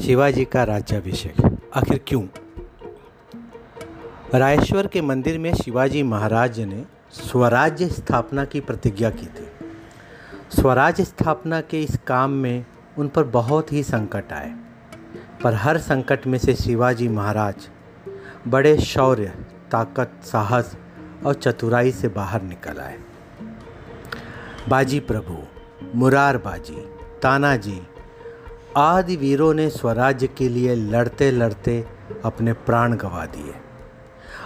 शिवाजी का राज्याभिषेक। आखिर क्यों? रायेश्वर के मंदिर में शिवाजी महाराज ने स्वराज्य स्थापना की प्रतिज्ञा की थी। स्वराज्य स्थापना के इस काम में उन पर बहुत ही संकट आए। पर हर संकट में से शिवाजी महाराज बड़े शौर्य, ताकत, साहस और चतुराई से बाहर निकल आए। बाजी प्रभु मुरार बाजी तानाजी आदि वीरों ने स्वराज्य के लिए लड़ते लड़ते अपने प्राण गंवा दिए।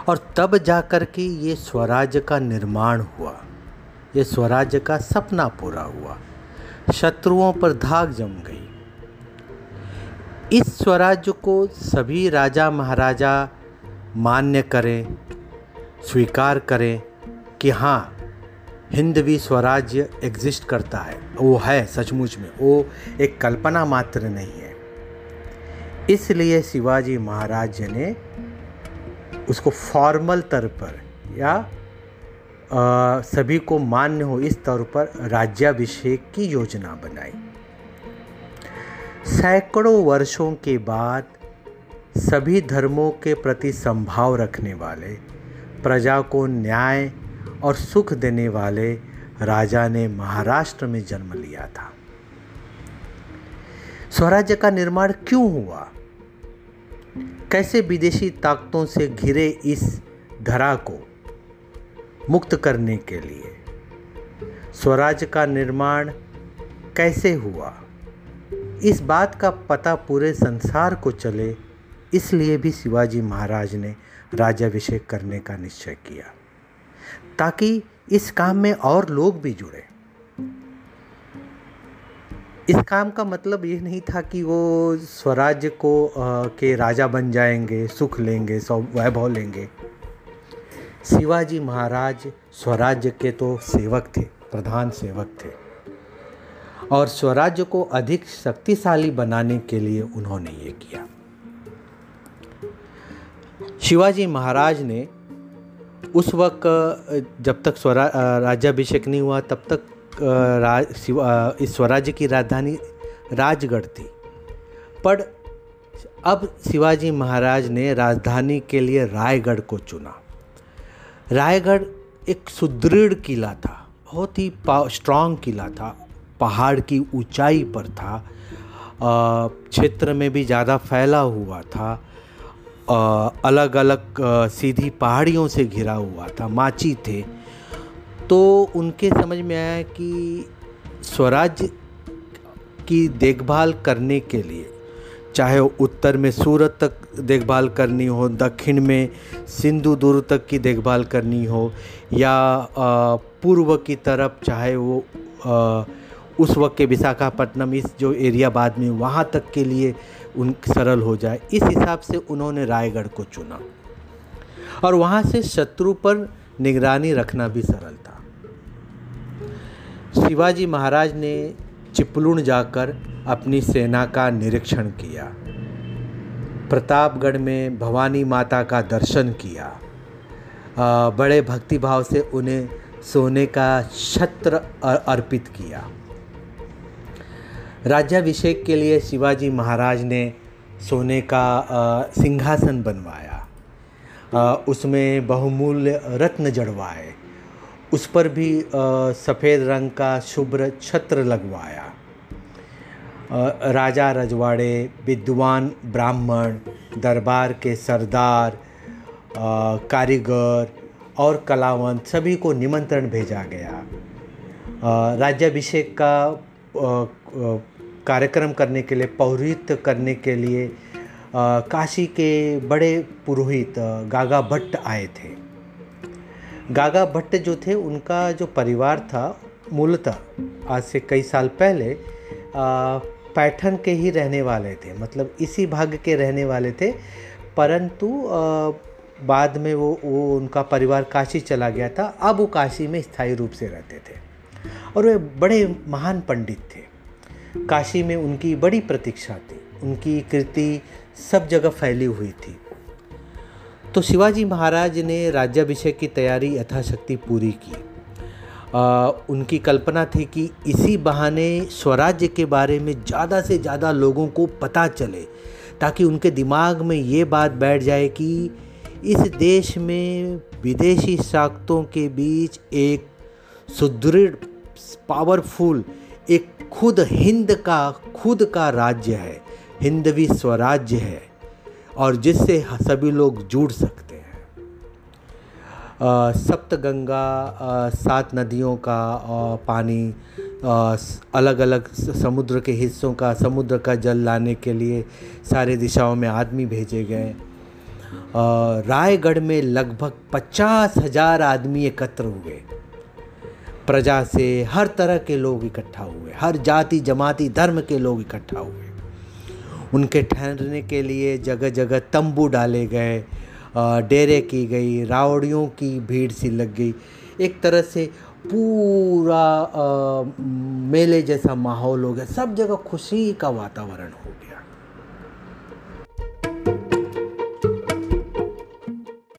और तब जाकर के ये स्वराज्य का निर्माण हुआ। ये स्वराज्य का सपना पूरा हुआ। शत्रुओं पर धाक जम गई। इस स्वराज्य को सभी राजा महाराजा मान्य करें, स्वीकार करें कि हाँ हिंदवी स्वराज्य एग्जिस्ट करता है। वो है सचमुच में। वो एक कल्पना मात्र नहीं है। इसलिए शिवाजी महाराज ने उसको फॉर्मल तौर पर या आ, सभी को मान्य हो इस तौर पर राज्याभिषेक की योजना बनाई। सैकड़ों वर्षों के बाद सभी धर्मों के प्रति संभाव रखने वाले प्रजा को न्याय और सुख देने वाले राजा ने महाराष्ट्र में जन्म लिया था। स्वराज्य का निर्माण क्यों हुआ? कैसे विदेशी ताकतों से घिरे इस धरा को मुक्त करने के लिए? स्वराज्य का निर्माण कैसे हुआ? इस बात का पता पूरे संसार को चले, इसलिए भी शिवाजी महाराज ने राज्याभिषेक करने का निश्चय किया। ताकि इस काम में और लोग भी जुड़े। इस काम का मतलब ये नहीं था कि वो स्वराज्य को आ, के राजा बन जाएँगे सुख लेंगे सौ वैभव लेंगे। शिवाजी महाराज स्वराज्य के तो सेवक थे प्रधान सेवक थे। और स्वराज्य को अधिक शक्तिशाली बनाने के लिए उन्होंने ये किया। शिवाजी महाराज ने उस वक्त, जब तक स्वरा राज्याभिषेक नहीं हुआ, तब तक राज इस स्वराज्य की राजधानी राजगढ़ थी। पर अब शिवाजी महाराज ने राजधानी के लिए रायगढ़ को चुना। रायगढ़ एक सुदृढ़ किला था, बहुत ही स्ट्रांग किला था। पहाड़ की ऊंचाई पर था क्षेत्र में भी ज़्यादा फैला हुआ था। अलग अलग सीधी पहाड़ियों से घिरा हुआ था, माची थे। तो उनके समझ में आया कि स्वराज्य की देखभाल करने के लिए, चाहे उत्तर में सूरत तक देखभाल करनी हो, दक्षिण में सिंधु दूर तक की देखभाल करनी हो, या पूर्व की तरफ़ चाहे वो उस वक्त के विशाखापट्टनम इस जो एरिया बाद में वहाँ तक के लिए उन सरल हो जाए, इस हिसाब से उन्होंने रायगढ़ को चुना। और वहाँ से शत्रु पर निगरानी रखना भी सरल था। शिवाजी महाराज ने चिपलुण जाकर अपनी सेना का निरीक्षण किया। प्रतापगढ़ में भवानी माता का दर्शन किया। बड़े भक्तिभाव से उन्हें सोने का छत्र अर्पित किया। राज्याभिषेक के लिए शिवाजी महाराज ने सोने का सिंहासन बनवाया। उसमें बहुमूल्य रत्न जड़वाए। उस पर भी सफ़ेद रंग का शुभ्र छत्र लगवाया। राजा रजवाड़े, विद्वान ब्राह्मण, दरबार के सरदार कारीगर और कलावंत सभी को निमंत्रण भेजा गया। राज्याभिषेक का कार्यक्रम करने के लिए, पौरित करने के लिए काशी के बड़े पुरोहित गागा भट्ट आए थे। गागा भट्ट जो थे, उनका जो परिवार था, मूलतः आज से कई साल पहले पैठन के ही रहने वाले थे मतलब इसी भाग के रहने वाले थे। परंतु बाद में वो वो उनका परिवार काशी चला गया था। अब वो काशी में स्थायी रूप से रहते थे। और वे बड़े महान पंडित थे। काशी में उनकी बड़ी प्रतीक्षा थी। उनकी कृति सब जगह फैली हुई थी। तो शिवाजी महाराज ने राज्याभिषेक की तैयारी यथाशक्ति पूरी की। आ, उनकी कल्पना थी कि इसी बहाने स्वराज्य के बारे में ज़्यादा से ज़्यादा लोगों को पता चले ताकि उनके दिमाग में ये बात बैठ जाए कि इस देश में विदेशी ताकतों के बीच एक सुदृढ़ पावरफुल एक खुद हिंद का खुद का राज्य है हिंदवी स्वराज्य है और जिससे सभी लोग जुड़ सकते हैं। सप्तगंगा सात नदियों का आ, पानी आ, अलग अलग समुद्र के हिस्सों का समुद्र का जल लाने के लिए सारे दिशाओं में आदमी भेजे गए। रायगढ़ में लगभग पचास हज़ार आदमी एकत्र हुए। प्रजा से हर तरह के लोग इकट्ठा हुए, हर जाति, जमाती, धर्म के लोग इकट्ठा हुए। उनके ठहरने के लिए जगह जगह तंबू डाले गए डेरे की गई, रावड़ियों की भीड़ सी लग गई। एक तरह से पूरा मेले जैसा माहौल हो गया, सब जगह खुशी का वातावरण हो गया।